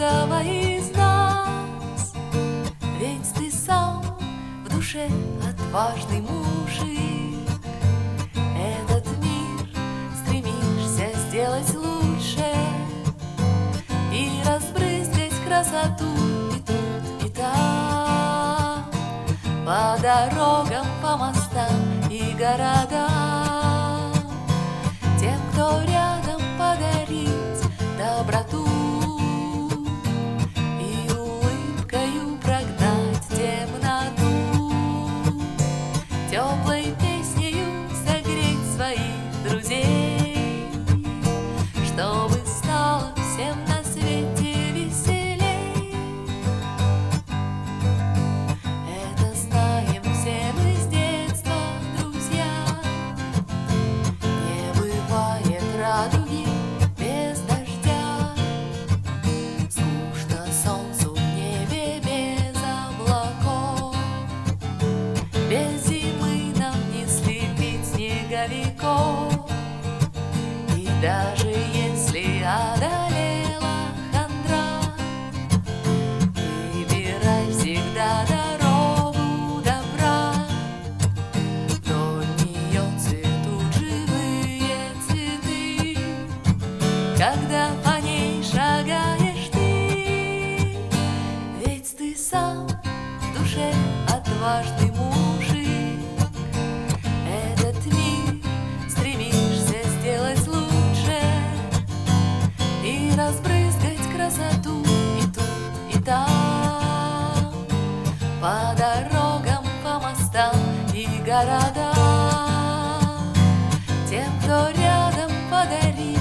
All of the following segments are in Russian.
каждого из нас. Ведь ты сам в душе отважный мужик. Этот мир стремишься сделать лучше И разбрызгать красоту и тут, и там По дорогам, по мостам и городам Без зимы нам не слепить снеговиков И даже если одолела хандра Выбирай всегда дорогу добра. Вдоль нее цветут живые цветы. Когда по ней шагаешь ты Ведь ты сам в душе отважный по дорогам, по мостам и городам. Тем, кто рядом подарить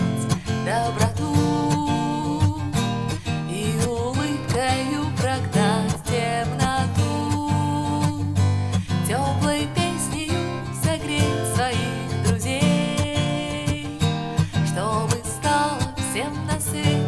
доброту и улыбкою прогнать темноту, теплой песней согреть своих друзей, чтобы стало всем на свете.